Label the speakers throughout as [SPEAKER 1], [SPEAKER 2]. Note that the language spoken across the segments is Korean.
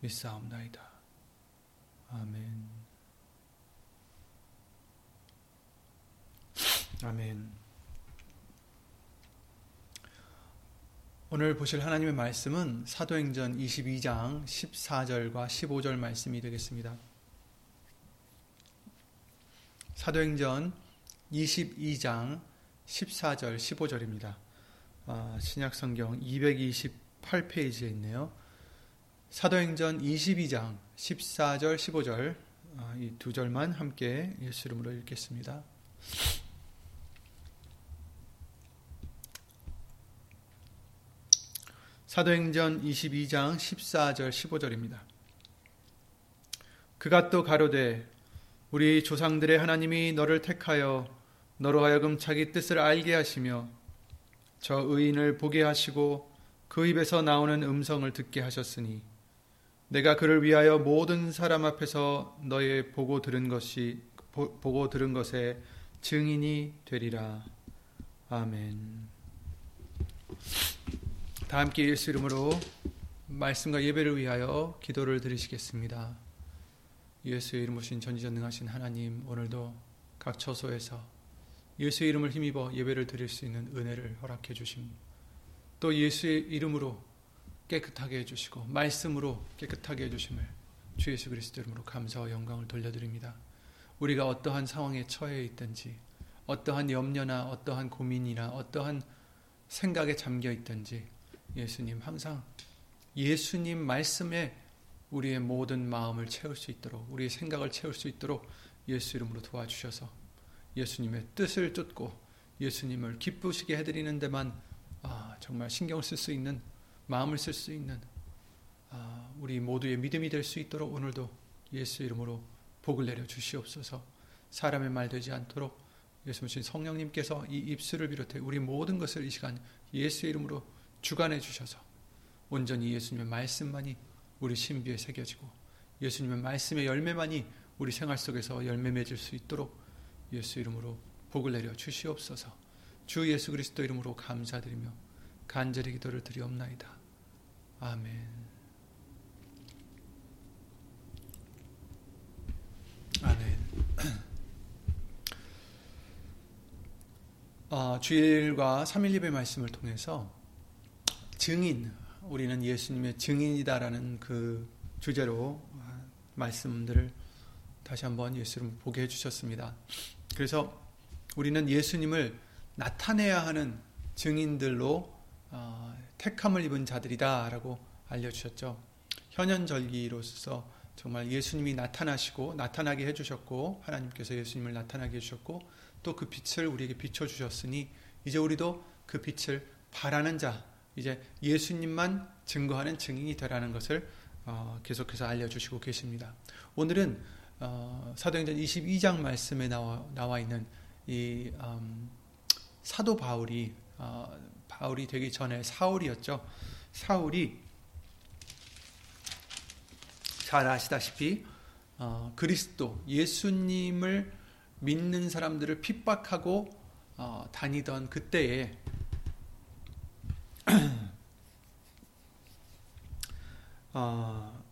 [SPEAKER 1] 믿사옵나이다. 아멘. 아멘. 오늘 보실 하나님의 말씀은 사도행전 22장 14절과 15절 말씀이 되겠습니다. 사도행전 22장 14절 15절입니다. 아, 신약 성경 228페이지에 있네요. 사도행전 22장 14절 15절 아, 이두 절만 함께 예수 이름으로 읽겠습니다. 사도행전 22장 14절 15절입니다. 그가 또 가로되 우리 조상들의 하나님이 너를 택하여 너로 하여금 자기 뜻을 알게 하시며 저 의인을 보게 하시고 그 입에서 나오는 음성을 듣게 하셨으니 내가 그를 위하여 모든 사람 앞에서 너의 보고 들은 것이 보, 보고 들은 것에 증인이 되리라. 아멘. 다 함께 예수 이름으로 말씀과 예배를 위하여 기도를 드리시겠습니다. 예수의 이름 오신 전지전능하신 하나님 오늘도 각 처소에서 예수의 이름을 힘입어 예배를 드릴 수 있는 은혜를 허락해 주심. 또 예수의 이름으로 깨끗하게 해주시고 말씀으로 깨끗하게 해주심을 주 예수 그리스도 이름으로 감사와 영광을 돌려드립니다. 우리가 어떠한 상황에 처해 있든지 어떠한 염려나 어떠한 고민이나 어떠한 생각에 잠겨 있든지 예수님 항상 예수님 말씀에 우리의 모든 마음을 채울 수 있도록 우리의 생각을 채울 수 있도록 예수 이름으로 도와주셔서 예수님의 뜻을 쫓고 예수님을 기쁘시게 해드리는 데만 아, 정말 신경 쓸 수 있는 마음을 쓸 수 있는 아, 우리 모두의 믿음이 될 수 있도록 오늘도 예수 이름으로 복을 내려 주시옵소서. 사람의 말 되지 않도록 예수님 성령님께서 이 입술을 비롯해 우리 모든 것을 이 시간 예수 이름으로 주관해 주셔서 온전히 예수님의 말씀만이 우리 신비에 새겨지고 예수님의 말씀의 열매만이 우리 생활 속에서 열매 맺을 수 있도록 예수 이름으로 복을 내려 주시옵소서. 주 예수 그리스도 이름으로 감사드리며 간절히 기도를 드리옵나이다. 아멘. 아멘. 어, 주일과 3일 예배 말씀을 통해서 증인, 우리는 예수님의 증인이다라는 그 주제로 말씀들을 다시 한번 예수를 보게 해주셨습니다. 그래서 우리는 예수님을 나타내야 하는 증인들로 어, 택함을 입은 자들이다라고 알려주셨죠. 현현절기로서 정말 예수님이 나타나시고 나타나게 해주셨고 하나님께서 예수님을 나타나게 해주셨고 또 그 빛을 우리에게 비춰주셨으니 이제 우리도 그 빛을 바라는 자 이제 예수님만 증거하는 증인이 되라는 것을 어, 계속해서 알려주시고 계십니다. 오늘은 어, 사도행전 22장 말씀에 나와, 나와 있는 이 음, 사도 바울이 어, 바울이 되기 전에 사울이었죠. 사울이 잘 아시다시피 어, 그리스도 예수님을 믿는 사람들을 핍박하고 어, 다니던 그때에 어,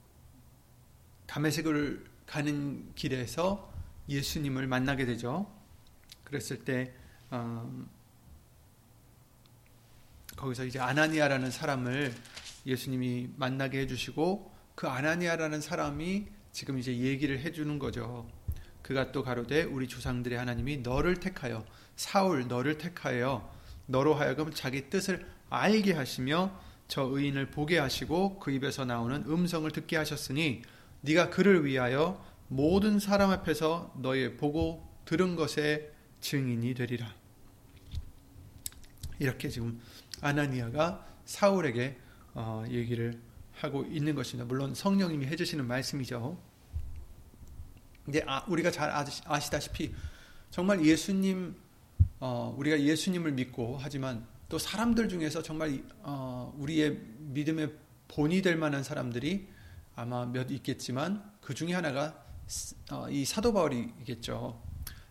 [SPEAKER 1] 다메섹을 가는 길에서 예수님을 만나게 되죠. 그랬을 때 어, 거기서 이제 아나니아라는 사람을 예수님이 만나게 해주시고 그 아나니아라는 사람이 지금 이제 얘기를 해주는 거죠. 그가 또 가로되 우리 조상들의 하나님이 너를 택하여 사울 너를 택하여 너로 하여금 자기 뜻을 알게 하시며 저 의인을 보게 하시고 그 입에서 나오는 음성을 듣게 하셨으니 네가 그를 위하여 모든 사람 앞에서 너의 보고 들은 것의 증인이 되리라. 이렇게 지금 아나니아가 사울에게 어, 얘기를 하고 있는 것입니다. 물론 성령님이 해주시는 말씀이죠. 이제 아, 우리가 잘 아시다시피 정말 예수님 어, 우리가 예수님을 믿고 하지만 또 사람들 중에서 정말 어, 우리의 믿음의 본이 될 만한 사람들이 아마 몇 있겠지만 그 중에 하나가 어, 이 사도 바울이겠죠.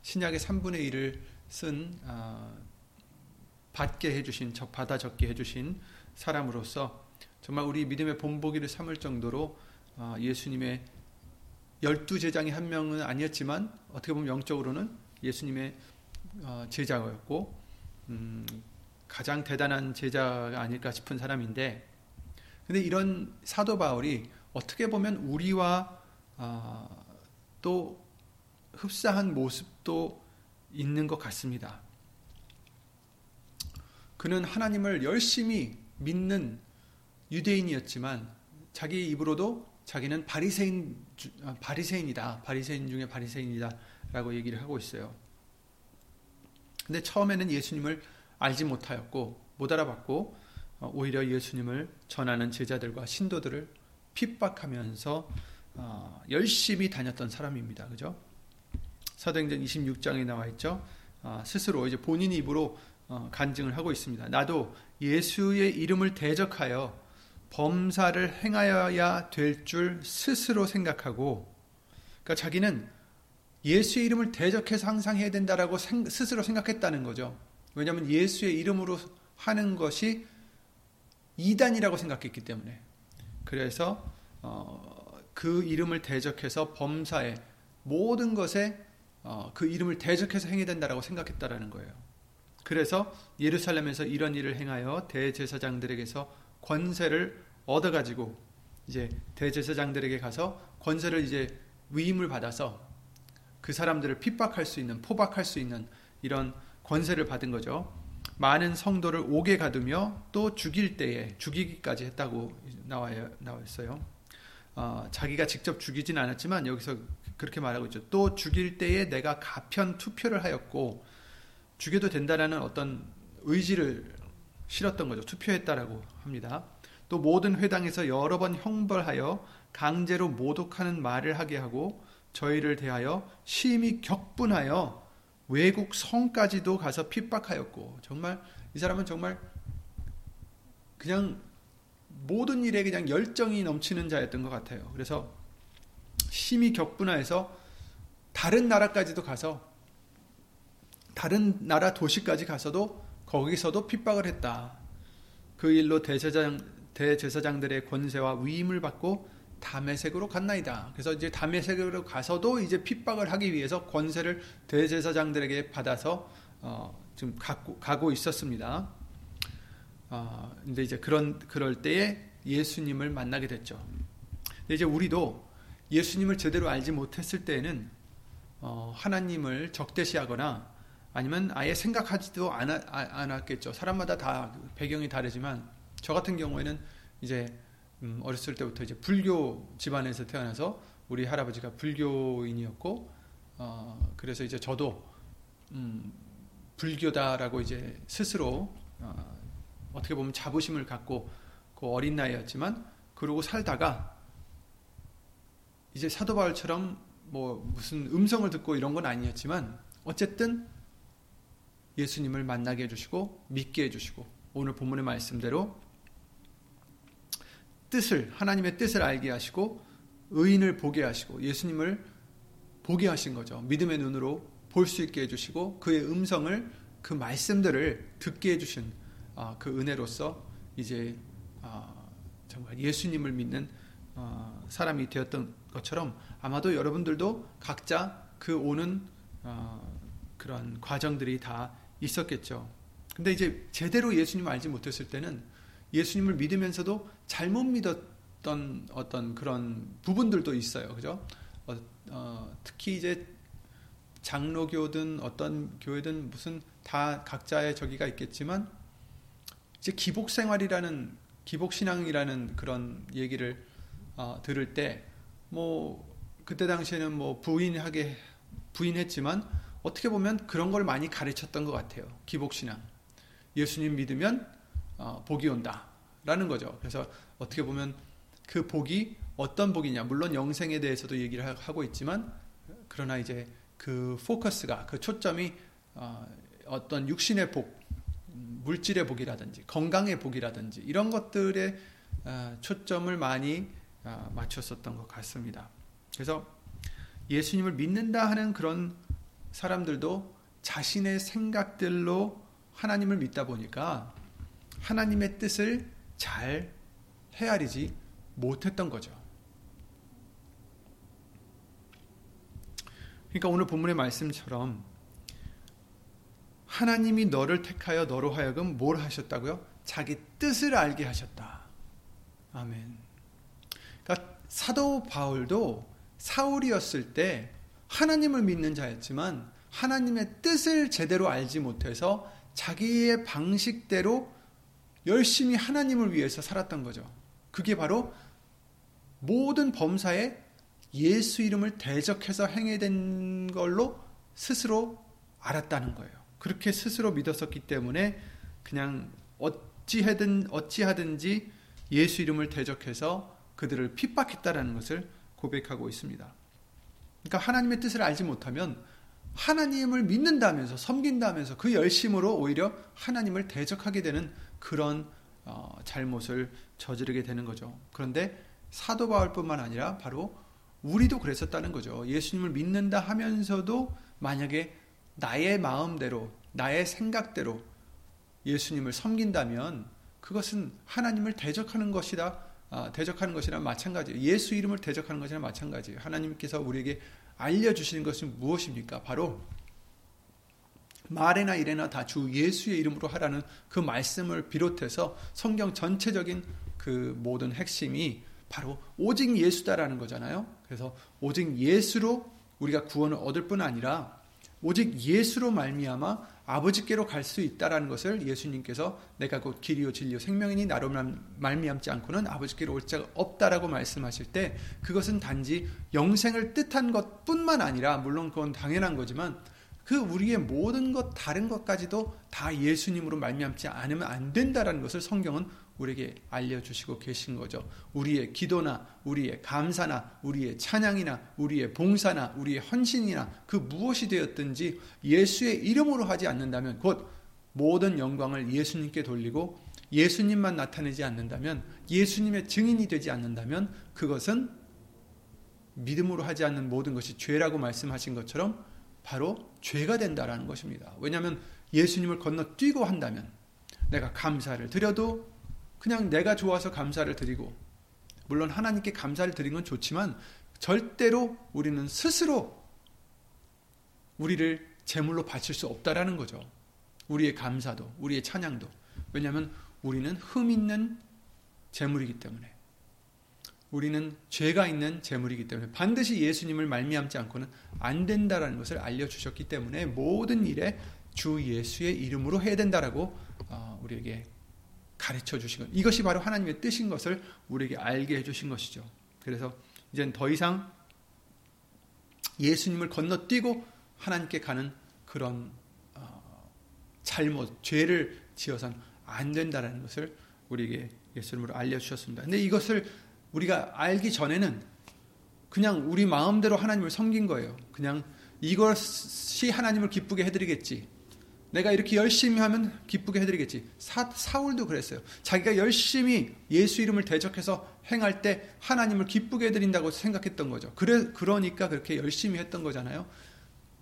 [SPEAKER 1] 신약의 3분의 1을 쓴 어, 받게 해주신 받아 적게 해주신 사람으로서 정말 우리 믿음의 본보기를 삼을 정도로 어, 예수님의 열두 제장이 한 명은 아니었지만 어떻게 보면 영적으로는 예수님의 어, 제자였고 음, 가장 대단한 제자가 아닐까 싶은 사람인데 근데 이런 사도 바울이 어떻게 보면 우리와 어, 또 흡사한 모습도 있는 것 같습니다. 그는 하나님을 열심히 믿는 유대인이었지만 자기 입으로도 자기는 바리새인 아, 바리새인이다. 바리새인 중에 바리새인이다라고 얘기를 하고 있어요. 근데 처음에는 예수님을 알지 못하였고 못 알아봤고 어, 오히려 예수님을 전하는 제자들과 신도들을 핍박하면서 어, 열심히 다녔던 사람입니다. 그죠? 사도행전 26장에 나와 있죠. 어, 스스로 이제 본인 입으로 간증을 하고 있습니다. 나도 예수의 이름을 대적하여 범사를 행하여야 될 줄 스스로 생각하고, 그러니까 자기는 예수의 이름을 대적해서 항상 해야 된다라고 생, 스스로 생각했다는 거죠. 왜냐하면 예수의 이름으로 하는 것이 이단이라고 생각했기 때문에. 그래서 어, 그 이름을 대적해서 범사에 모든 것에 어, 그 이름을 대적해서 행해야 된다라고 생각했다라는 거예요. 그래서 예루살렘에서 이런 일을 행하여 대제사장들에게서 권세를 얻어 가지고 이제 대제사장들에게 가서 권세를 이제 위임을 받아서 그 사람들을 핍박할 수 있는 포박할 수 있는 이런 권세를 받은 거죠. 많은 성도를 옥에 가두며 또 죽일 때에 죽이기까지 했다고 나와요, 나왔어요. 어, 자기가 직접 죽이진 않았지만 여기서 그렇게 말하고 있죠. 또 죽일 때에 내가 가편 투표를 하였고 죽여도 된다라는 어떤 의지를 실었던 거죠. 투표했다라고 합니다. 또 모든 회당에서 여러 번 형벌하여 강제로 모독하는 말을 하게 하고 저희를 대하여 심히 격분하여 외국 성까지도 가서 핍박하였고 정말 이 사람은 정말 그냥 모든 일에 그냥 열정이 넘치는 자였던 것 같아요. 그래서 심히 격분하여서 다른 나라까지도 가서 다른 나라 도시까지 가서도 거기서도 핍박을 했다. 그 일로 대제사장, 대제사장들의 권세와 위임을 받고 담에색으로 갔나이다. 그래서 이제 담에색으로 가서도 이제 핍박을 하기 위해서 권세를 대제사장들에게 받아서 어, 지금 갖고, 가고 있었습니다. 어, 근데 이제 그런 그럴 때에 예수님을 만나게 됐죠. 근데 이제 우리도 예수님을 제대로 알지 못했을 때에는 어, 하나님을 적대시하거나 아니면 아예 생각하지도 않아, 않았겠죠. 사람마다 다 배경이 다르지만 저 같은 경우에는 이제 음, 어렸을 때부터 이제 불교 집안에서 태어나서 우리 할아버지가 불교인이었고 어, 그래서 이제 저도 음, 불교다라고 이제 스스로 어, 어떻게 보면 자부심을 갖고 그 어린 나이였지만 그러고 살다가 이제 사도 바울처럼 뭐 무슨 음성을 듣고 이런 건 아니었지만 어쨌든 예수님을 만나게 해주시고 믿게 해주시고 오늘 본문의 말씀대로 뜻을 하나님의 뜻을 알게 하시고 의인을 보게 하시고 예수님을 보게 하신 거죠. 믿음의 눈으로 볼 수 있게 해주시고 그의 음성을 그 말씀들을 듣게 해주신 아, 그 은혜로서 이제 아, 정말 예수님을 믿는 아, 사람이 되었던 것처럼 아마도 여러분들도 각자 그 오는 그런 과정들이 다 있었겠죠. 근데 이제 제대로 예수님을 알지 못했을 때는 예수님을 믿으면서도 잘못 믿었 어떤 어떤 그런 부분들도 있어요. 그죠? 어, 어, 특히 이제 장로교든 어떤 교회든 무슨 다 각자의 저기가 있겠지만 이제 기복 생활이라는 기복 신앙이라는 그런 얘기를 어, 들을 때 뭐 그때 당시에는 뭐 부인하게 부인했지만 어떻게 보면 그런 걸 많이 가르쳤던 것 같아요. 기복 신앙. 예수님 믿으면 어, 복이 온다 라는 거죠. 그래서 어떻게 보면 그 복이 어떤 복이냐 물론 영생에 대해서도 얘기를 하고 있지만 그러나 이제 그 포커스가 그 초점이 어, 어떤 육신의 복, 물질의 복이라든지 건강의 복이라든지 이런 것들에 어, 초점을 많이 어, 맞췄었던 것 같습니다. 그래서 예수님을 믿는다 하는 그런 사람들도 자신의 생각들로 하나님을 믿다 보니까 하나님의 뜻을 잘 헤아리지 못했던 거죠. 그러니까 오늘 본문의 말씀처럼 하나님이 너를 택하여 너로 하여금 뭘 하셨다고요? 자기 뜻을 알게 하셨다. 아멘. 그러니까 사도 바울도 사울이었을 때 하나님을 믿는 자였지만 하나님의 뜻을 제대로 알지 못해서 자기의 방식대로 열심히 하나님을 위해서 살았던 거죠. 그게 바로 모든 범사에 예수 이름을 대적해서 행해된 걸로 스스로 알았다는 거예요. 그렇게 스스로 믿었었기 때문에 그냥 어찌하든 어찌하든지 예수 이름을 대적해서 그들을 핍박했다라는 것을 고백하고 있습니다. 그러니까 하나님의 뜻을 알지 못하면 하나님을 믿는다면서 섬긴다면서 그 열심으로 오히려 하나님을 대적하게 되는 그런 어, 잘못을 저지르게 되는 거죠. 그런데 사도 바울뿐만 아니라 바로 우리도 그랬었다는 거죠. 예수님을 믿는다 하면서도 만약에 나의 마음대로 나의 생각대로 예수님을 섬긴다면 그것은 하나님을 대적하는 것이다. 아, 대적하는 것이랑 마찬가지예요. 예수 이름을 대적하는 것이랑 마찬가지예요. 하나님께서 우리에게 알려주시는 것은 무엇입니까? 바로 말에나 이래나 다 주 예수의 이름으로 하라는 그 말씀을 비롯해서 성경 전체적인 그 모든 핵심이 바로 오직 예수다라는 거잖아요. 그래서 오직 예수로 우리가 구원을 얻을 뿐 아니라 오직 예수로 말미암아 아버지께로 갈 수 있다라는 것을 예수님께서 내가 곧 길이요 진리요 생명이니 나로 말미암지 않고는 아버지께로 올 자가 없다라고 말씀하실 때 그것은 단지 영생을 뜻한 것뿐만 아니라 물론 그건 당연한 거지만 그 우리의 모든 것 다른 것까지도 다 예수님으로 말미암지 않으면 안 된다라는 것을 성경은 우리에게 알려주시고 계신 거죠. 우리의 기도나 우리의 감사나 우리의 찬양이나 우리의 봉사나 우리의 헌신이나 그 무엇이 되었든지 예수의 이름으로 하지 않는다면 곧 모든 영광을 예수님께 돌리고 예수님만 나타내지 않는다면 예수님의 증인이 되지 않는다면 그것은 믿음으로 하지 않는 모든 것이 죄라고 말씀하신 것처럼 바로 죄가 된다라는 것입니다. 왜냐하면 예수님을 건너뛰고 한다면 내가 감사를 드려도 그냥 내가 좋아서 감사를 드리고 물론 하나님께 감사를 드리는 건 좋지만 절대로 우리는 스스로 우리를 제물로 바칠 수 없다라는 거죠. 우리의 감사도, 우리의 찬양도. 왜냐하면 우리는 흠 있는 제물이기 때문에. 우리는 죄가 있는 제물이기 때문에 반드시 예수님을 말미암지 않고는 안 된다라는 것을 알려주셨기 때문에 모든 일에 주 예수의 이름으로 해야 된다라고 어, 우리에게 가르쳐 주신 것. 이것이 바로 하나님의 뜻인 것을 우리에게 알게 해 주신 것이죠. 그래서 이젠 더 이상 예수님을 건너뛰고 하나님께 가는 그런 어, 잘못, 죄를 지어선 안 된다는 것을 우리에게 예수님으로 알려주셨습니다. 근데 이것을 우리가 알기 전에는 그냥 우리 마음대로 하나님을 섬긴 거예요. 그냥 이것이 하나님을 기쁘게 해드리겠지. 내가 이렇게 열심히 하면 기쁘게 해드리겠지. 사, 사울도 그랬어요. 자기가 열심히 예수 이름을 대적해서 행할 때 하나님을 기쁘게 해드린다고 생각했던 거죠. 그래, 그러니까 그렇게 열심히 했던 거잖아요.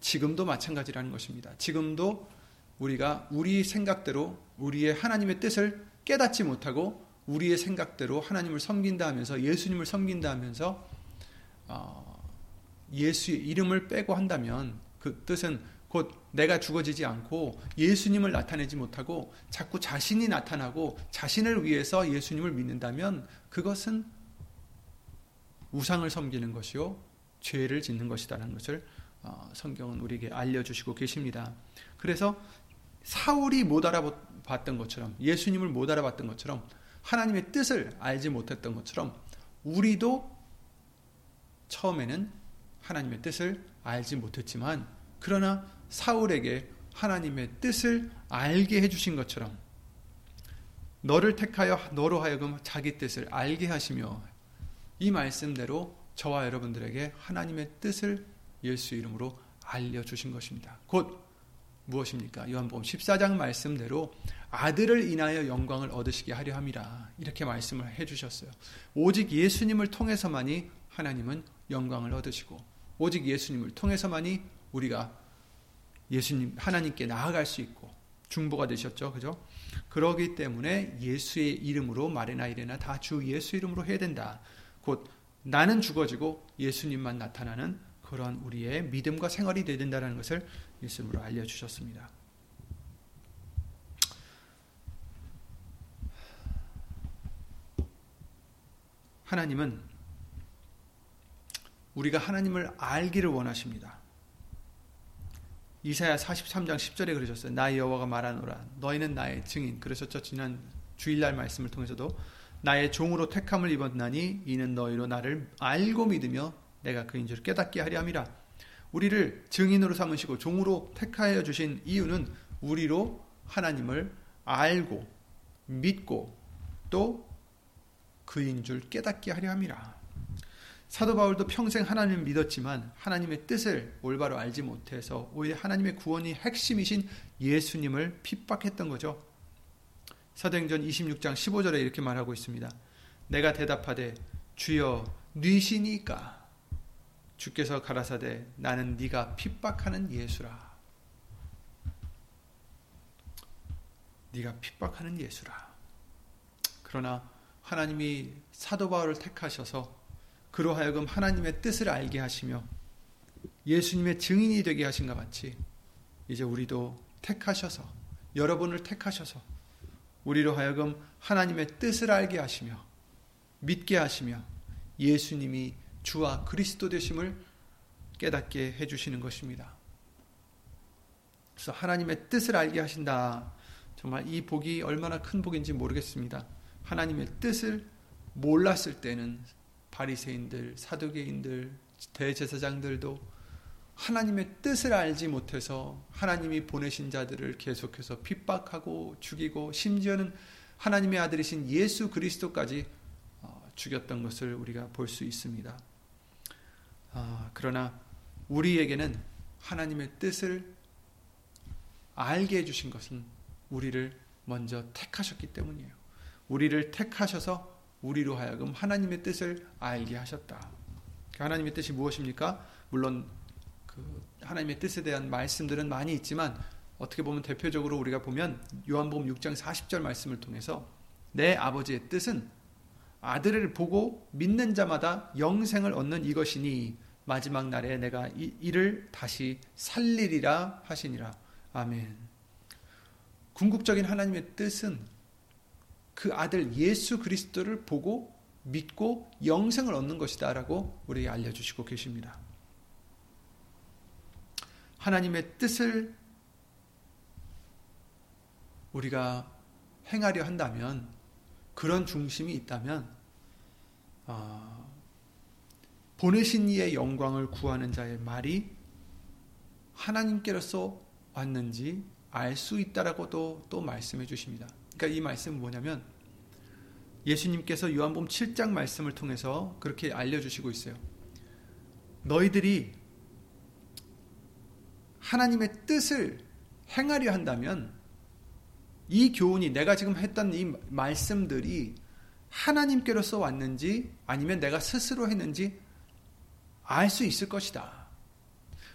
[SPEAKER 1] 지금도 마찬가지라는 것입니다. 지금도 우리가 우리 생각대로 우리의 하나님의 뜻을 깨닫지 못하고 우리의 생각대로 하나님을 섬긴다 하면서 예수님을 섬긴다 하면서 어, 예수의 이름을 빼고 한다면 그 뜻은 곧 내가 죽어지지 않고 예수님을 나타내지 못하고 자꾸 자신이 나타나고 자신을 위해서 예수님을 믿는다면 그것은 우상을 섬기는 것이요 죄를 짓는 것이다라는 것을 어, 성경은 우리에게 알려주시고 계십니다. 그래서 사울이 못 알아봤던 것처럼 예수님을 못 알아봤던 것처럼 하나님의 뜻을 알지 못했던 것처럼 우리도 처음에는 하나님의 뜻을 알지 못했지만 그러나 사울에게 하나님의 뜻을 알게 해주신 것처럼 너를 택하여 너로 하여금 자기 뜻을 알게 하시며 이 말씀대로 저와 여러분들에게 하나님의 뜻을 예수 이름으로 알려주신 것입니다. 곧 무엇입니까? 요한복음 14장 말씀대로 아들을 인하여 영광을 얻으시게 하려 함이라 이렇게 말씀을 해주셨어요. 오직 예수님을 통해서만이 하나님은 영광을 얻으시고 오직 예수님을 통해서만이 우리가 예수님 하나님께 나아갈 수 있고 중보가 되셨죠. 그죠? 그러기 때문에 예수의 이름으로 말이나 이래나 다 주 예수 이름으로 해야 된다. 곧 나는 죽어지고 예수님만 나타나는 그런 우리의 믿음과 생활이 되야 된다는 것을 예수님으로 알려주셨습니다. 하나님은 우리가 하나님을 알기를 원하십니다. 이사야 43장 10절에 그러셨어요. 나 여호와가 말하노라. 너희는 나의 증인. 그러셨죠. 지난 주일날 말씀을 통해서도 나의 종으로 택함을 입었나니 이는 너희로 나를 알고 믿으며 내가 그인 줄 깨닫게 하려 함이라. 우리를 증인으로 삼으시고 종으로 택하여 주신 이유는 우리로 하나님을 알고 믿고 또 그인 줄 깨닫게 하려 함이라. 사도 바울도 평생 하나님을 믿었지만 하나님의 뜻을 올바로 알지 못해서 오히려 하나님의 구원이 핵심이신 예수님을 핍박했던 거죠. 사도행전 26장 15절에 이렇게 말하고 있습니다. 내가 대답하되 주여 뉘시니까 주께서 가라사대 나는 네가 핍박하는 예수라. 네가 핍박하는 예수라. 그러나 하나님이 사도 바울을 택하셔서 그로 하여금 하나님의 뜻을 알게 하시며 예수님의 증인이 되게 하신 것 같이 이제 우리도 택하셔서 여러분을 택하셔서 우리로 하여금 하나님의 뜻을 알게 하시며 믿게 하시며 예수님이 주와 그리스도 되심을 깨닫게 해 주시는 것입니다. 그래서 하나님의 뜻을 알게 하신다. 정말 이 복이 얼마나 큰 복인지 모르겠습니다. 하나님의 뜻을 몰랐을 때는 바리새인들, 사두개인들, 대제사장들도 하나님의 뜻을 알지 못해서 하나님이 보내신 자들을 계속해서 핍박하고 죽이고 심지어는 하나님의 아들이신 예수 그리스도까지 어, 죽였던 것을 우리가 볼 수 있습니다. 아, 그러나 우리에게는 하나님의 뜻을 알게 해주신 것은 우리를 먼저 택하셨기 때문이에요. 우리를 택하셔서 우리로 하여금 하나님의 뜻을 알게 하셨다. 그 하나님의 뜻이 무엇입니까? 물론 그 하나님의 뜻에 대한 말씀들은 많이 있지만 어떻게 보면 대표적으로 우리가 보면 요한복음 6장 40절 말씀을 통해서 내 아버지의 뜻은 아들을 보고 믿는 자마다 영생을 얻는 이것이니 마지막 날에 내가 이, 이를 다시 살리리라 하시니라. 아멘. 궁극적인 하나님의 뜻은 그 아들 예수 그리스도를 보고 믿고 영생을 얻는 것이다라고 우리에게 알려주시고 계십니다. 하나님의 뜻을 우리가 행하려 한다면 그런 중심이 있다면 어, 보내신 이의 영광을 구하는 자의 말이 하나님께로서 왔는지 알 수 있다라고도 또 말씀해 주십니다. 그러니까 이 말씀은 뭐냐면 예수님께서 요한복음 7장 말씀을 통해서 그렇게 알려주시고 있어요. 너희들이 하나님의 뜻을 행하려 한다면 이 교훈이 내가 지금 했던 이 말씀들이 하나님께로서 왔는지 아니면 내가 스스로 했는지 알 수 있을 것이다.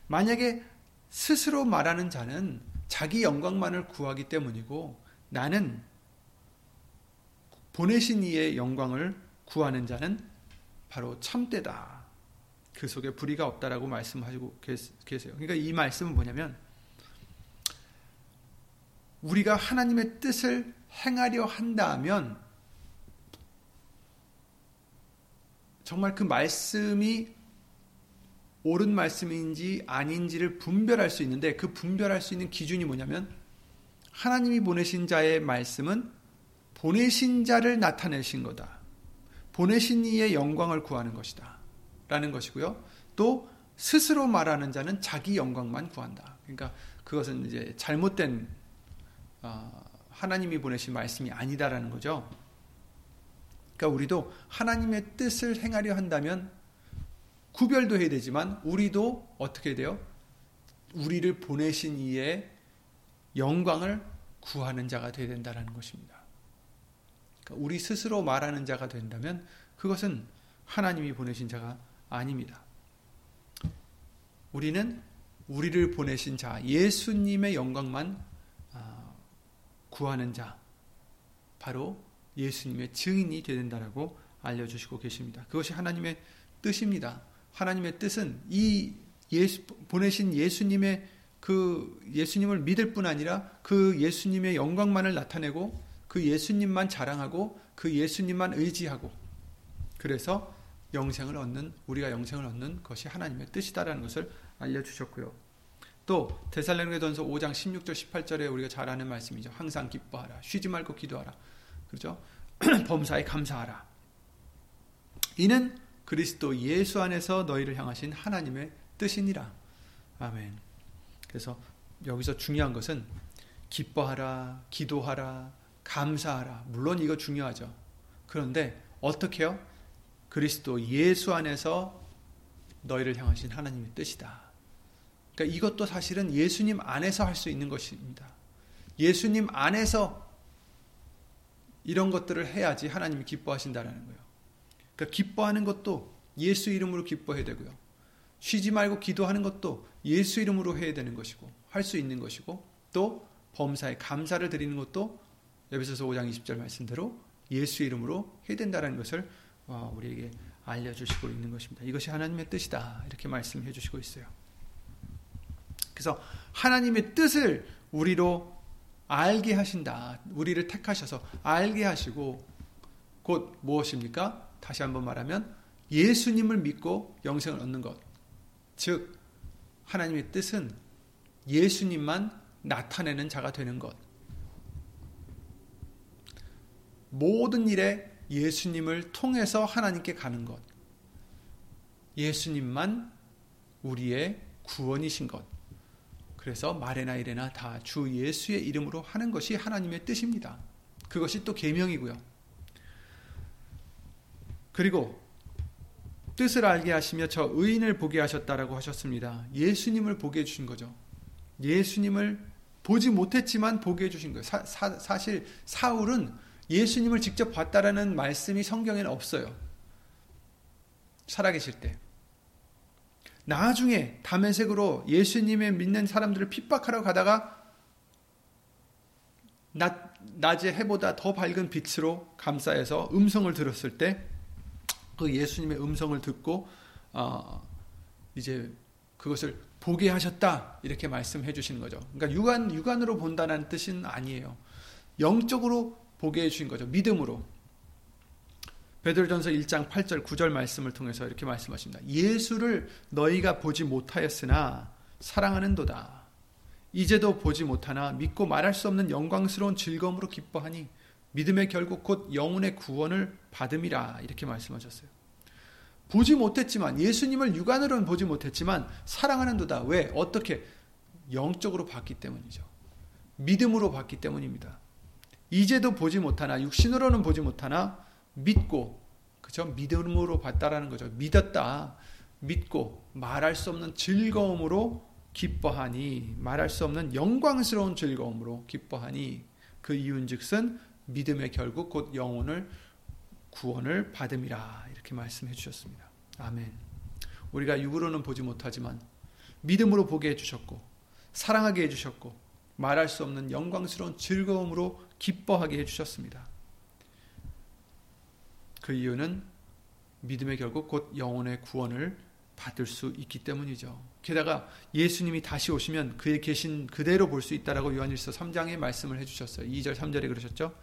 [SPEAKER 1] 만약에 스스로 말하는 자는 자기 영광만을 구하기 때문이고 나는 보내신 이의 영광을 구하는 자는 바로 참되다. 그 속에 불의가 없다라고 말씀하시고 계세요. 그러니까 이 말씀은 뭐냐면 우리가 하나님의 뜻을 행하려 한다면 정말 그 말씀이 옳은 말씀인지 아닌지를 분별할 수 있는데 그 분별할 수 있는 기준이 뭐냐면 하나님이 보내신 자의 말씀은 보내신 자를 나타내신 거다. 보내신 이의 영광을 구하는 것이다. 라는 것이고요. 또 스스로 말하는 자는 자기 영광만 구한다. 그러니까 그것은 이제 잘못된 어, 하나님이 보내신 말씀이 아니다라는 거죠. 그러니까 우리도 하나님의 뜻을 행하려 한다면 구별도 해야 되지만 우리도 어떻게 돼요? 우리를 보내신 이의 영광을 구하는 자가 되어야 된다는 것입니다. 그러니까 우리 스스로 말하는 자가 된다면 그것은 하나님이 보내신 자가 아닙니다. 우리는 우리를 보내신 자, 예수님의 영광만 아, 구하는 자, 바로 예수님의 증인이 된다라고 알려주시고 계십니다. 그것이 하나님의 뜻입니다. 하나님의 뜻은 이 예수, 보내신 예수님의 그 예수님을 믿을 뿐 아니라 그 예수님의 영광만을 나타내고 그 예수님만 자랑하고 그 예수님만 의지하고 그래서 영생을 얻는 우리가 영생을 얻는 것이 하나님의 뜻이다라는 것을 알려 주셨고요. 또 데살로니가전서 5장 16절 18절에 우리가 잘 아는 말씀이죠. 항상 기뻐하라. 쉬지 말고 기도하라. 그렇죠? 범사에 감사하라. 이는 그리스도 예수 안에서 너희를 향하신 하나님의 뜻이니라. 아멘. 그래서 여기서 중요한 것은 기뻐하라, 기도하라, 감사하라. 물론 이거 중요하죠. 그런데 어떻게요? 그리스도 예수 안에서 너희를 향하신 하나님의 뜻이다. 그러니까 이것도 사실은 예수님 안에서 할 수 있는 것입니다. 예수님 안에서 이런 것들을 해야지 하나님이 기뻐하신다라는 거예요. 그러니까 기뻐하는 것도 예수 이름으로 기뻐해야 되고요. 쉬지 말고 기도하는 것도 예수 이름으로 해야 되는 것이고 할 수 있는 것이고 또 범사에 감사를 드리는 것도 에베소서 5장 20절 말씀대로 예수 이름으로 해야 된다는 것을 어, 우리에게 알려주시고 있는 것입니다. 이것이 하나님의 뜻이다 이렇게 말씀해 주시고 있어요. 그래서 하나님의 뜻을 우리로 알게 하신다. 우리를 택하셔서 알게 하시고 곧 무엇입니까? 다시 한번 말하면 예수님을 믿고 영생을 얻는 것. 즉 하나님의 뜻은 예수님만 나타내는 자가 되는 것. 모든 일에 예수님을 통해서 하나님께 가는 것. 예수님만 우리의 구원이신 것. 그래서 말에나 이래나 다 주 예수의 이름으로 하는 것이 하나님의 뜻입니다. 그것이 또 계명이고요. 그리고 뜻을 알게 하시며 저 의인을 보게 하셨다라고 하셨습니다. 예수님을 보게 해주신 거죠. 예수님을 보지 못했지만 보게 해주신 거예요. 사, 사, 사실 사울은 예수님을 직접 봤다라는 말씀이 성경에는 없어요. 살아계실 때. 나중에 담에색으로 예수님의 믿는 사람들을 핍박하러 가다가 낮, 낮의 해보다 더 밝은 빛으로 감싸여서 음성을 들었을 때 그 예수님의 음성을 듣고 어, 이제 그것을 보게 하셨다 이렇게 말씀해 주시는 거죠. 그러니까 육안 육안으로 본다는 뜻은 아니에요. 영적으로 보게 해 주신 거죠. 믿음으로. 베드로전서 1장 8절 9절 말씀을 통해서 이렇게 말씀하십니다. 예수를 너희가 보지 못하였으나 사랑하는도다. 이제도 보지 못하나 믿고 말할 수 없는 영광스러운 즐거움으로 기뻐하니 믿음의 결국 곧 영혼의 구원을 받음이라 이렇게 말씀하셨어요. 보지 못했지만 예수님을 육안으로는 보지 못했지만 사랑하는도다. 왜? 어떻게? 영적으로 봤기 때문이죠. 믿음으로 봤기 때문입니다. 이제도 보지 못하나 육신으로는 보지 못하나 믿고 그죠? 믿음으로 봤다라는 거죠. 믿었다. 믿고 말할 수 없는 즐거움으로 기뻐하니 말할 수 없는 영광스러운 즐거움으로 기뻐하니 그 이윤즉슨 믿음의 결국 곧 영혼을 구원을 받음이라 이렇게 말씀해 주셨습니다. 아멘. 우리가 육으로는 보지 못하지만 믿음으로 보게 해 주셨고 사랑하게 해 주셨고 말할 수 없는 영광스러운 즐거움으로 기뻐하게 해 주셨습니다. 그 이유는 믿음의 결국 곧 영혼의 구원을 받을 수 있기 때문이죠. 게다가 예수님이 다시 오시면 그의 계신 그대로 볼 수 있다라고 요한일서 3장에 말씀을 해주셨어요. 2절 3절에 그러셨죠.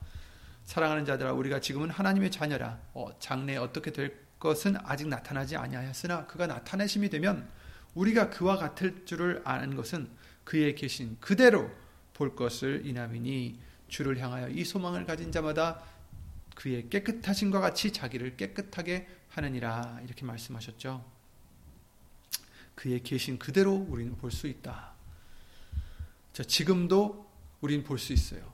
[SPEAKER 1] 사랑하는 자들아 우리가 지금은 하나님의 자녀라. 어, 장래 어떻게 될 것은 아직 나타나지 아니하였으나 그가 나타내심이 되면 우리가 그와 같을 줄을 아는 것은 그의 계신 그대로 볼 것을 이남이니 주를 향하여 이 소망을 가진 자마다 그의 깨끗하신과 같이 자기를 깨끗하게 하느니라 이렇게 말씀하셨죠. 그의 계신 그대로 우리는 볼 수 있다. 자, 지금도 우리는 볼수 있어요.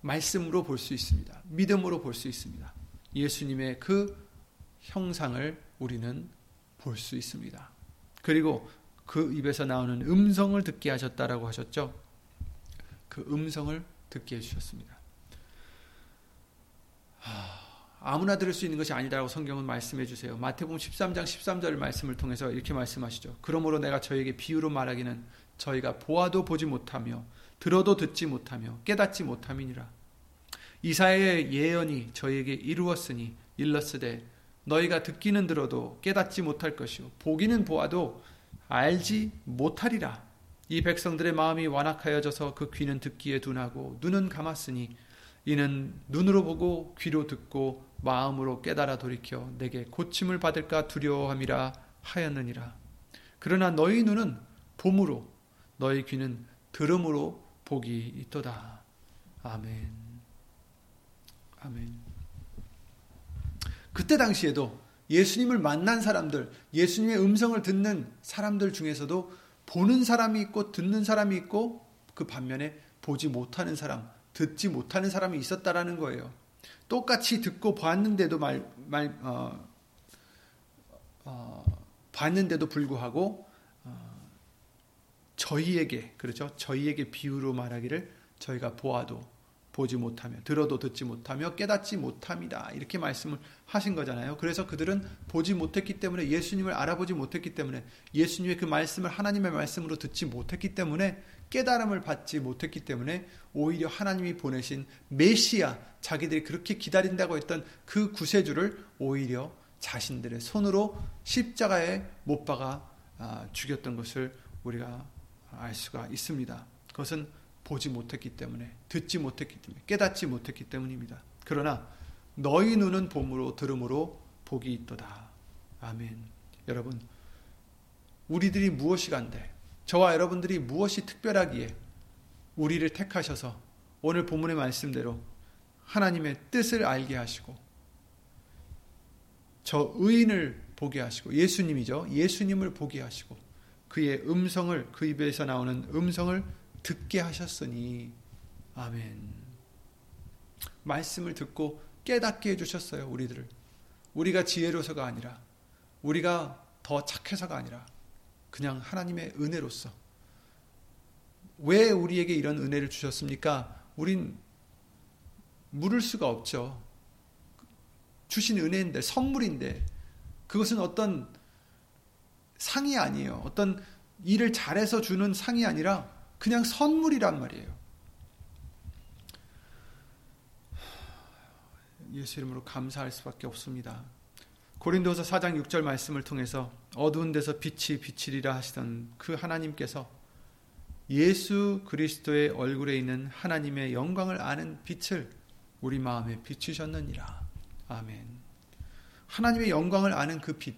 [SPEAKER 1] 말씀으로 볼 수 있습니다. 믿음으로 볼 수 있습니다. 예수님의 그 형상을 우리는 볼 수 있습니다. 그리고 그 입에서 나오는 음성을 듣게 하셨다라고 하셨죠. 그 음성을 듣게 해주셨습니다. 아무나 들을 수 있는 것이 아니다라고 성경은 말씀해 주세요. 마태복음 13장 13절 말씀을 통해서 이렇게 말씀하시죠. 그러므로 내가 저에게 비유로 말하기는 저희가 보아도 보지 못하며 들어도 듣지 못하며 깨닫지 못함이니라. 이사의 예언이 저희에게 이루었으니 일렀으되 너희가 듣기는 들어도 깨닫지 못할 것이요 보기는 보아도 알지 못하리라. 이 백성들의 마음이 완악하여져서 그 귀는 듣기에 둔하고 눈은 감았으니 이는 눈으로 보고 귀로 듣고 마음으로 깨달아 돌이켜 내게 고침을 받을까 두려워함이라 하였느니라. 그러나 너희 눈은 봄으로 너희 귀는 들음으로 복이 있도다. 아멘. 아멘. 그때 당시에도 예수님을 만난 사람들, 예수님의 음성을 듣는 사람들 중에서도 보는 사람이 있고 듣는 사람이 있고 그 반면에 보지 못하는 사람, 듣지 못하는 사람이 있었다라는 거예요. 똑같이 듣고 봤는데도 말, 말, 어, 어, 봤는데도 불구하고 저희에게 그렇죠. 저희에게 비유로 말하기를 저희가 보아도 보지 못하며 들어도 듣지 못하며 깨닫지 못합니다. 이렇게 말씀을 하신 거잖아요. 그래서 그들은 보지 못했기 때문에 예수님을 알아보지 못했기 때문에 예수님의 그 말씀을 하나님의 말씀으로 듣지 못했기 때문에 깨달음을 받지 못했기 때문에 오히려 하나님이 보내신 메시아 자기들이 그렇게 기다린다고 했던 그 구세주를 오히려 자신들의 손으로 십자가에 못 박아 아, 죽였던 것을 우리가 알 수가 있습니다. 그것은 보지 못했기 때문에, 듣지 못했기 때문에, 깨닫지 못했기 때문입니다. 그러나 너희 눈은 봄으로 들음으로 복이 있도다. 아멘. 여러분, 우리들이 무엇이 간데, 저와 여러분들이 무엇이 특별하기에 우리를 택하셔서 오늘 본문의 말씀대로 하나님의 뜻을 알게 하시고 저 의인을 보게 하시고 예수님이죠. 예수님을 보게 하시고 그의 음성을 그 입에서 나오는 음성을 듣게 하셨으니 아멘. 말씀을 듣고 깨닫게 해 주셨어요, 우리들을. 우리가 지혜로서가 아니라 우리가 더 착해서가 아니라 그냥 하나님의 은혜로서 왜 우리에게 이런 은혜를 주셨습니까? 우린 물을 수가 없죠. 주신 은혜인데 선물인데 그것은 어떤 상이 아니에요. 어떤 일을 잘해서 주는 상이 아니라 그냥 선물이란 말이에요. 예수 이름으로 감사할 수밖에 없습니다. 고린도서 4장 6절 말씀을 통해서 어두운 데서 빛이 비치리라 하시던 그 하나님께서 예수 그리스도의 얼굴에 있는 하나님의 영광을 아는 빛을 우리 마음에 비추셨느니라. 아멘. 하나님의 영광을 아는 그 빛,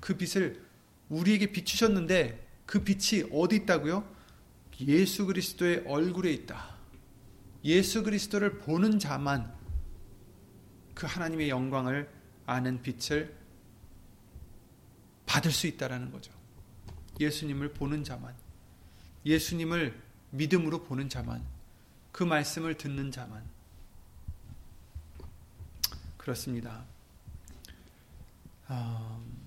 [SPEAKER 1] 그 빛을 우리에게 비추셨는데 그 빛이 어디 있다고요? 예수 그리스도의 얼굴에 있다. 예수 그리스도를 보는 자만 그 하나님의 영광을 아는 빛을 받을 수 있다라는 거죠. 예수님을 보는 자만, 예수님을 믿음으로 보는 자만, 그 말씀을 듣는 자만. 그렇습니다. 어...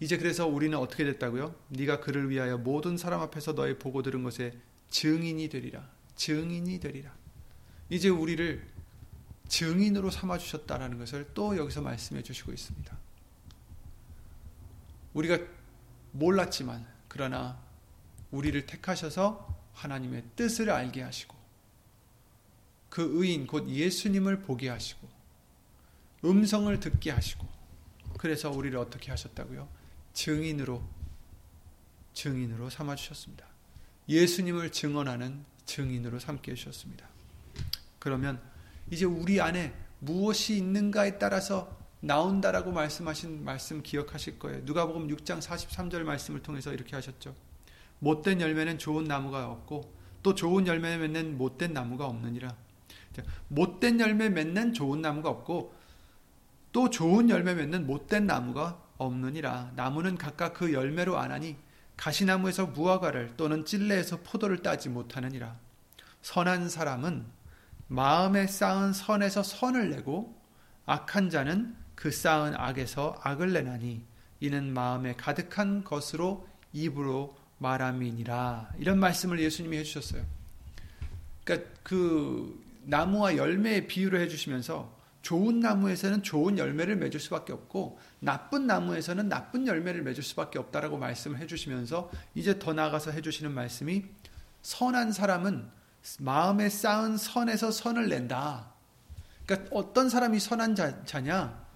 [SPEAKER 1] 이제 그래서 우리는 어떻게 됐다고요? 네가 그를 위하여 모든 사람 앞에서 너의 보고 들은 것에 증인이 되리라. 증인이 되리라. 이제 우리를 증인으로 삼아 주셨다라는 것을 또 여기서 말씀해 주시고 있습니다. 우리가 몰랐지만 그러나 우리를 택하셔서 하나님의 뜻을 알게 하시고 그 의인 곧 예수님을 보게 하시고 음성을 듣게 하시고 그래서 우리를 어떻게 하셨다고요? 증인으로 증인으로 삼아 주셨습니다. 예수님을 증언하는 증인으로 삼게 해주셨습니다. 그러면 이제 우리 안에 무엇이 있는가에 따라서 나온다라고 말씀하신 말씀 기억하실 거예요. 누가복음 6장 43절 말씀을 통해서 이렇게 하셨죠. 못된 열매는 좋은 나무가 없고 또 좋은 열매 맺는 못된 나무가 없느니라. 못된 열매 맺는 좋은 나무가 없고 또 좋은 열매 맺는 못된 나무가 없느니라. 나무는 각각 그 열매로 아나니 가시나무에서 무화과를 또는 찔레에서 포도를 따지 못하느니라. 선한 사람은 마음에 쌓은 선에서 선을 내고 악한 자는 그 쌓은 악에서 악을 내나니 이는 마음에 가득한 것으로 입으로 말함이니라. 이런 말씀을 예수님이 해주셨어요. 그러니까 그 나무와 열매의 비유를 해주시면서 좋은 나무에서는 좋은 열매를 맺을 수밖에 없고 나쁜 나무에서는 나쁜 열매를 맺을 수밖에 없다라고 말씀을 해주시면서 이제 더 나아가서 해주시는 말씀이 선한 사람은 마음에 쌓은 선에서 선을 낸다. 그러니까 어떤 사람이 선한 자, 자냐?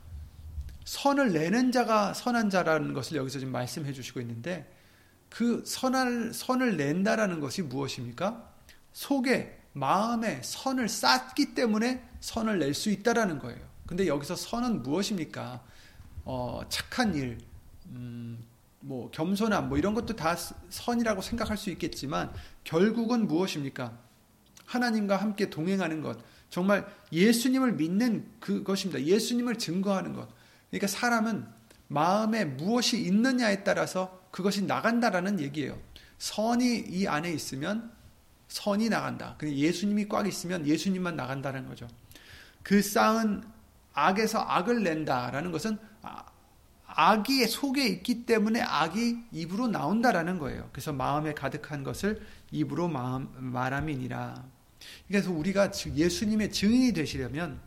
[SPEAKER 1] 선을 내는 자가 선한 자라는 것을 여기서 지금 말씀해 주시고 있는데 그 선을 선을 낸다라는 것이 무엇입니까? 속에 마음에 선을 쌓기 때문에 선을 낼 수 있다라는 거예요. 근데 여기서 선은 무엇입니까? 어, 착한 일, 음, 뭐 겸손함, 뭐 이런 것도 다 선이라고 생각할 수 있겠지만 결국은 무엇입니까? 하나님과 함께 동행하는 것, 정말 예수님을 믿는 그것입니다. 예수님을 증거하는 것. 그러니까 사람은 마음에 무엇이 있느냐에 따라서 그것이 나간다라는 얘기예요. 선이 이 안에 있으면 선이 나간다. 예수님이 꽉 있으면 예수님만 나간다는 거죠. 그 쌓은 악에서 악을 낸다라는 것은 아, 악이 속에 있기 때문에 악이 입으로 나온다라는 거예요. 그래서 마음에 가득한 것을 입으로 말함이니라. 그래서 우리가 예수님의 증인이 되시려면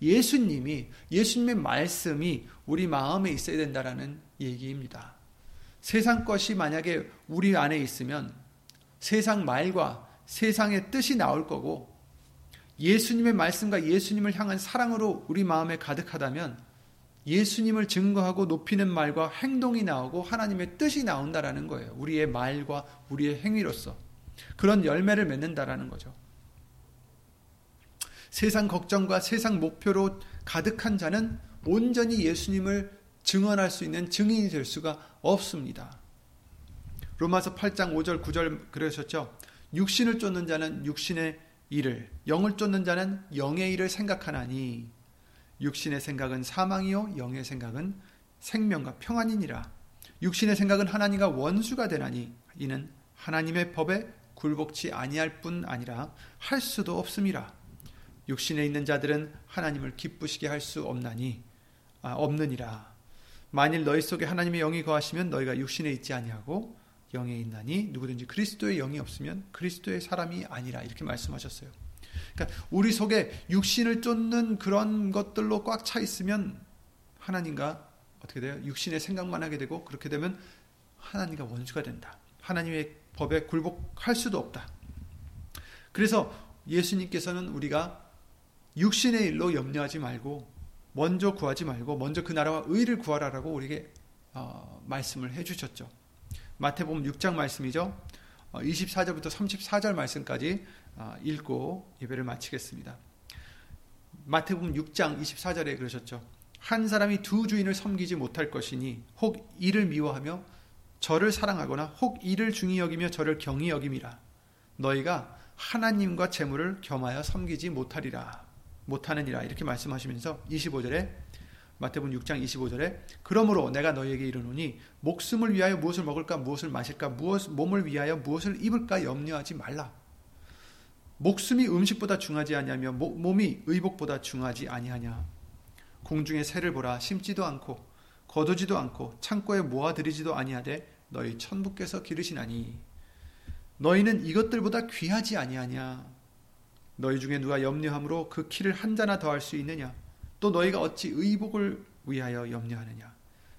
[SPEAKER 1] 예수님이 예수님의 말씀이 우리 마음에 있어야 된다라는 얘기입니다. 세상 것이 만약에 우리 안에 있으면 세상 말과 세상의 뜻이 나올 거고 예수님의 말씀과 예수님을 향한 사랑으로 우리 마음에 가득하다면 예수님을 증거하고 높이는 말과 행동이 나오고 하나님의 뜻이 나온다라는 거예요. 우리의 말과 우리의 행위로서 그런 열매를 맺는다라는 거죠. 세상 걱정과 세상 목표로 가득한 자는 온전히 예수님을 증언할 수 있는 증인이 될 수가 없습니다. 로마서 8장 5절 9절 그러셨죠. 육신을 쫓는 자는 육신의 일을, 영을 쫓는 자는 영의 일을 생각하나니 육신의 생각은 사망이요 영의 생각은 생명과 평안이니라. 육신의 생각은 하나님과 원수가 되나니 이는 하나님의 법에 굴복치 아니할 뿐 아니라 할 수도 없음이라. 육신에 있는 자들은 하나님을 기쁘시게 할 수 없나니 아, 없느니라. 만일 너희 속에 하나님의 영이 거하시면 너희가 육신에 있지 아니하고 영에 있나니 누구든지 그리스도의 영이 없으면 그리스도의 사람이 아니라 이렇게 말씀하셨어요. 그러니까 우리 속에 육신을 쫓는 그런 것들로 꽉 차 있으면 하나님과 어떻게 돼요? 육신의 생각만 하게 되고 그렇게 되면 하나님과 원수가 된다. 하나님의 법에 굴복할 수도 없다. 그래서 예수님께서는 우리가 육신의 일로 염려하지 말고 먼저 구하지 말고 먼저 그 나라와 의를 구하라라고 우리에게 어, 말씀을 해주셨죠. 마태복음 6장 말씀이죠. 24절부터 어, 34절 말씀까지 어, 읽고 예배를 마치겠습니다. 마태복음 6장 24절에 그러셨죠. 한 사람이 두 주인을 섬기지 못할 것이니 혹 이를 미워하며 저를 사랑하거나 혹 이를 중히 여기며 저를 경히 여김이라. 너희가 하나님과 재물을 겸하여 섬기지 못하리라. 못하느니라. 이렇게 말씀하시면서 25절에 마태복음 6장 25절에 그러므로 내가 너희에게 이르노니 목숨을 위하여 무엇을 먹을까 무엇을 마실까 무엇 몸을 위하여 무엇을 입을까 염려하지 말라. 목숨이 음식보다 중하지 아니하며 몸이 의복보다 중하지 아니하냐. 공중의 새를 보라 심지도 않고 거두지도 않고 창고에 모아들이지도 아니하되 너희 천부께서 기르시나니 너희는 이것들보다 귀하지 아니하냐. 너희 중에 누가 염려함으로 그 키를 한 자나 더할 수 있느냐. 또 너희가 어찌 의복을 위하여 염려하느냐?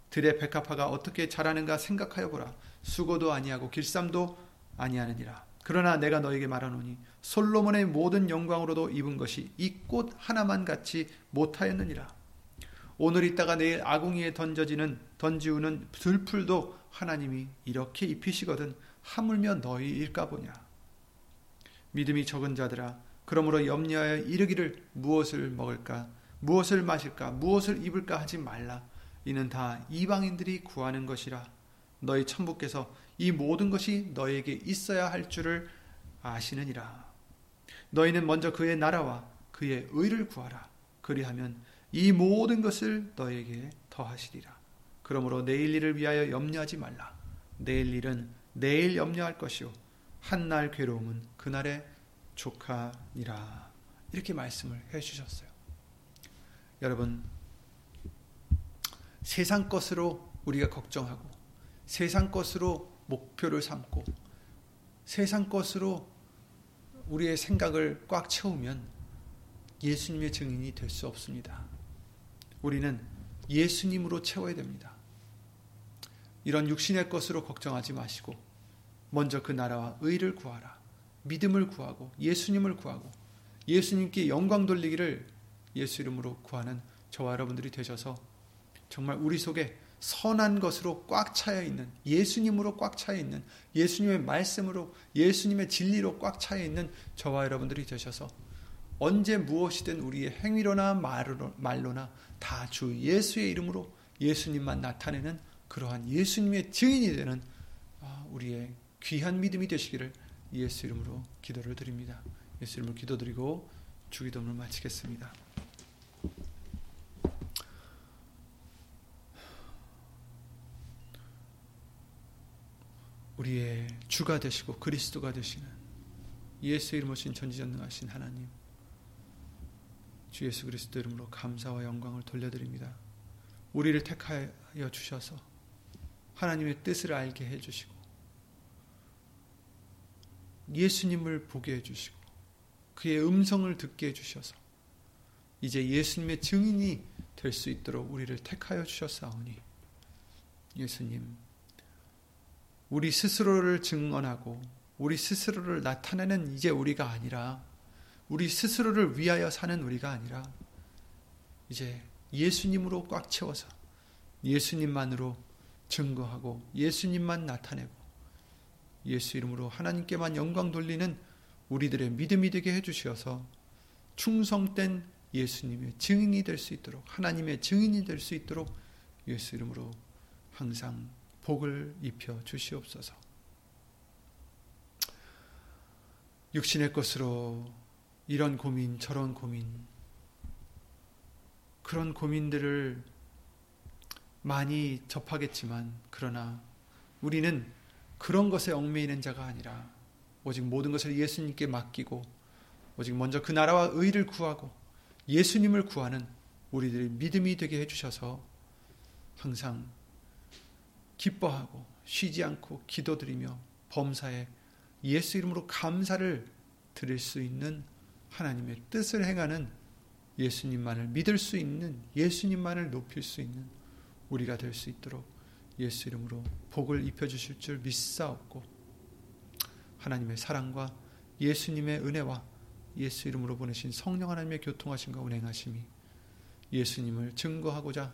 [SPEAKER 1] 들의 백합화가 어떻게 자라는가 생각하여 보라. 수고도 아니하고 길쌈도 아니하느니라. 그러나 내가 너에게 말하노니 솔로몬의 모든 영광으로도 입은 것이 이 꽃 하나만 같이 못하였느니라. 오늘 있다가 내일 아궁이에 던져지는 던지우는 들풀도 하나님이 이렇게 입히시거든 하물며 너희일까 보냐? 믿음이 적은 자들아 그러므로 염려하여 이르기를 무엇을 먹을까 무엇을 마실까 무엇을 입을까 하지 말라. 이는 다 이방인들이 구하는 것이라. 너희 천부께서 이 모든 것이 너에게 있어야 할 줄을 아시느니라. 너희는 먼저 그의 나라와 그의 의를 구하라. 그리하면 이 모든 것을 너에게 더하시리라. 그러므로 내일 일을 위하여 염려하지 말라. 내일 일은 내일 염려할 것이요. 한날 괴로움은 그날의 조카니라. 이렇게 말씀을 해 주셨어요. 여러분 세상 것으로 우리가 걱정하고 세상 것으로 목표를 삼고 세상 것으로 우리의 생각을 꽉 채우면 예수님의 증인이 될 수 없습니다. 우리는 예수님으로 채워야 됩니다. 이런 육신의 것으로 걱정하지 마시고 먼저 그 나라와 의를 구하라. 믿음을 구하고 예수님을 구하고 예수님께 영광 돌리기를 예수 이름으로 구하는 저와 여러분들이 되셔서 정말 우리 속에 선한 것으로 꽉 차여 있는 예수님으로 꽉 차여 있는 예수님의 말씀으로 예수님의 진리로 꽉 차여 있는 저와 여러분들이 되셔서 언제 무엇이든 우리의 행위로나 말로나 다 주 예수의 이름으로 예수님만 나타내는 그러한 예수님의 증인이 되는 아, 우리의 귀한 믿음이 되시기를 예수 이름으로 기도를 드립니다. 예수 이름으로 기도드리고 주기도문을 마치겠습니다. 우리의 주가 되시고 그리스도가 되시는 예수 이름 오신 전지전능하신 하나님 주 예수 그리스도 이름으로 감사와 영광을 돌려드립니다. 우리를 택하여 주셔서 하나님의 뜻을 알게 해주시고 예수님을 보게 해주시고 그의 음성을 듣게 해주셔서 이제 예수님의 증인이 될 수 있도록 우리를 택하여 주셨사오니 예수님 우리 스스로를 증언하고 우리 스스로를 나타내는 이제 우리가 아니라 우리 스스로를 위하여 사는 우리가 아니라 이제 예수님으로 꽉 채워서 예수님만으로 증거하고 예수님만 나타내고 예수 이름으로 하나님께만 영광 돌리는 우리들의 믿음이 되게 해주시어서 충성된 예수님의 증인이 될 수 있도록 하나님의 증인이 될 수 있도록 예수 이름으로 항상 복을 입혀 주시옵소서. 육신의 것으로 이런 고민 저런 고민 그런 고민들을 많이 접하겠지만 그러나 우리는 그런 것에 얽매이는 자가 아니라 오직 모든 것을 예수님께 맡기고 오직 먼저 그 나라와 의를 구하고 예수님을 구하는 우리들의 믿음이 되게 해주셔서 항상 기뻐하고 쉬지 않고 기도드리며 범사에 예수 이름으로 감사를 드릴 수 있는 하나님의 뜻을 행하는 예수님만을 믿을 수 있는 예수님만을 높일 수 있는 우리가 될 수 있도록 예수 이름으로 복을 입혀 주실 줄 믿사옵고 하나님의 사랑과 예수님의 은혜와 예수 이름으로 보내신 성령 하나님의 교통하심과 운행하심이 예수님을 증거하고자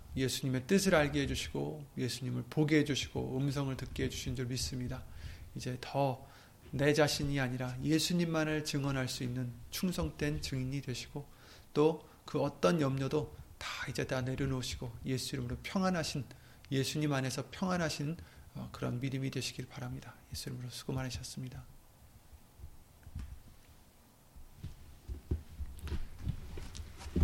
[SPEAKER 1] 예수님의 뜻을 알게 해주시고 예수님을 보게 해주시고 음성을 듣게 해주신 줄 믿습니다. 이제 더 내 자신이 아니라 예수님만을 증언할 수 있는 충성된 증인이 되시고 또 그 어떤 염려도 다 이제 다 내려놓으시고 예수 이름으로 평안하신 예수님 안에서 평안하신 어, 그런 믿음이 되시길 바랍니다. 예수 이름으로 수고 많으셨습니다.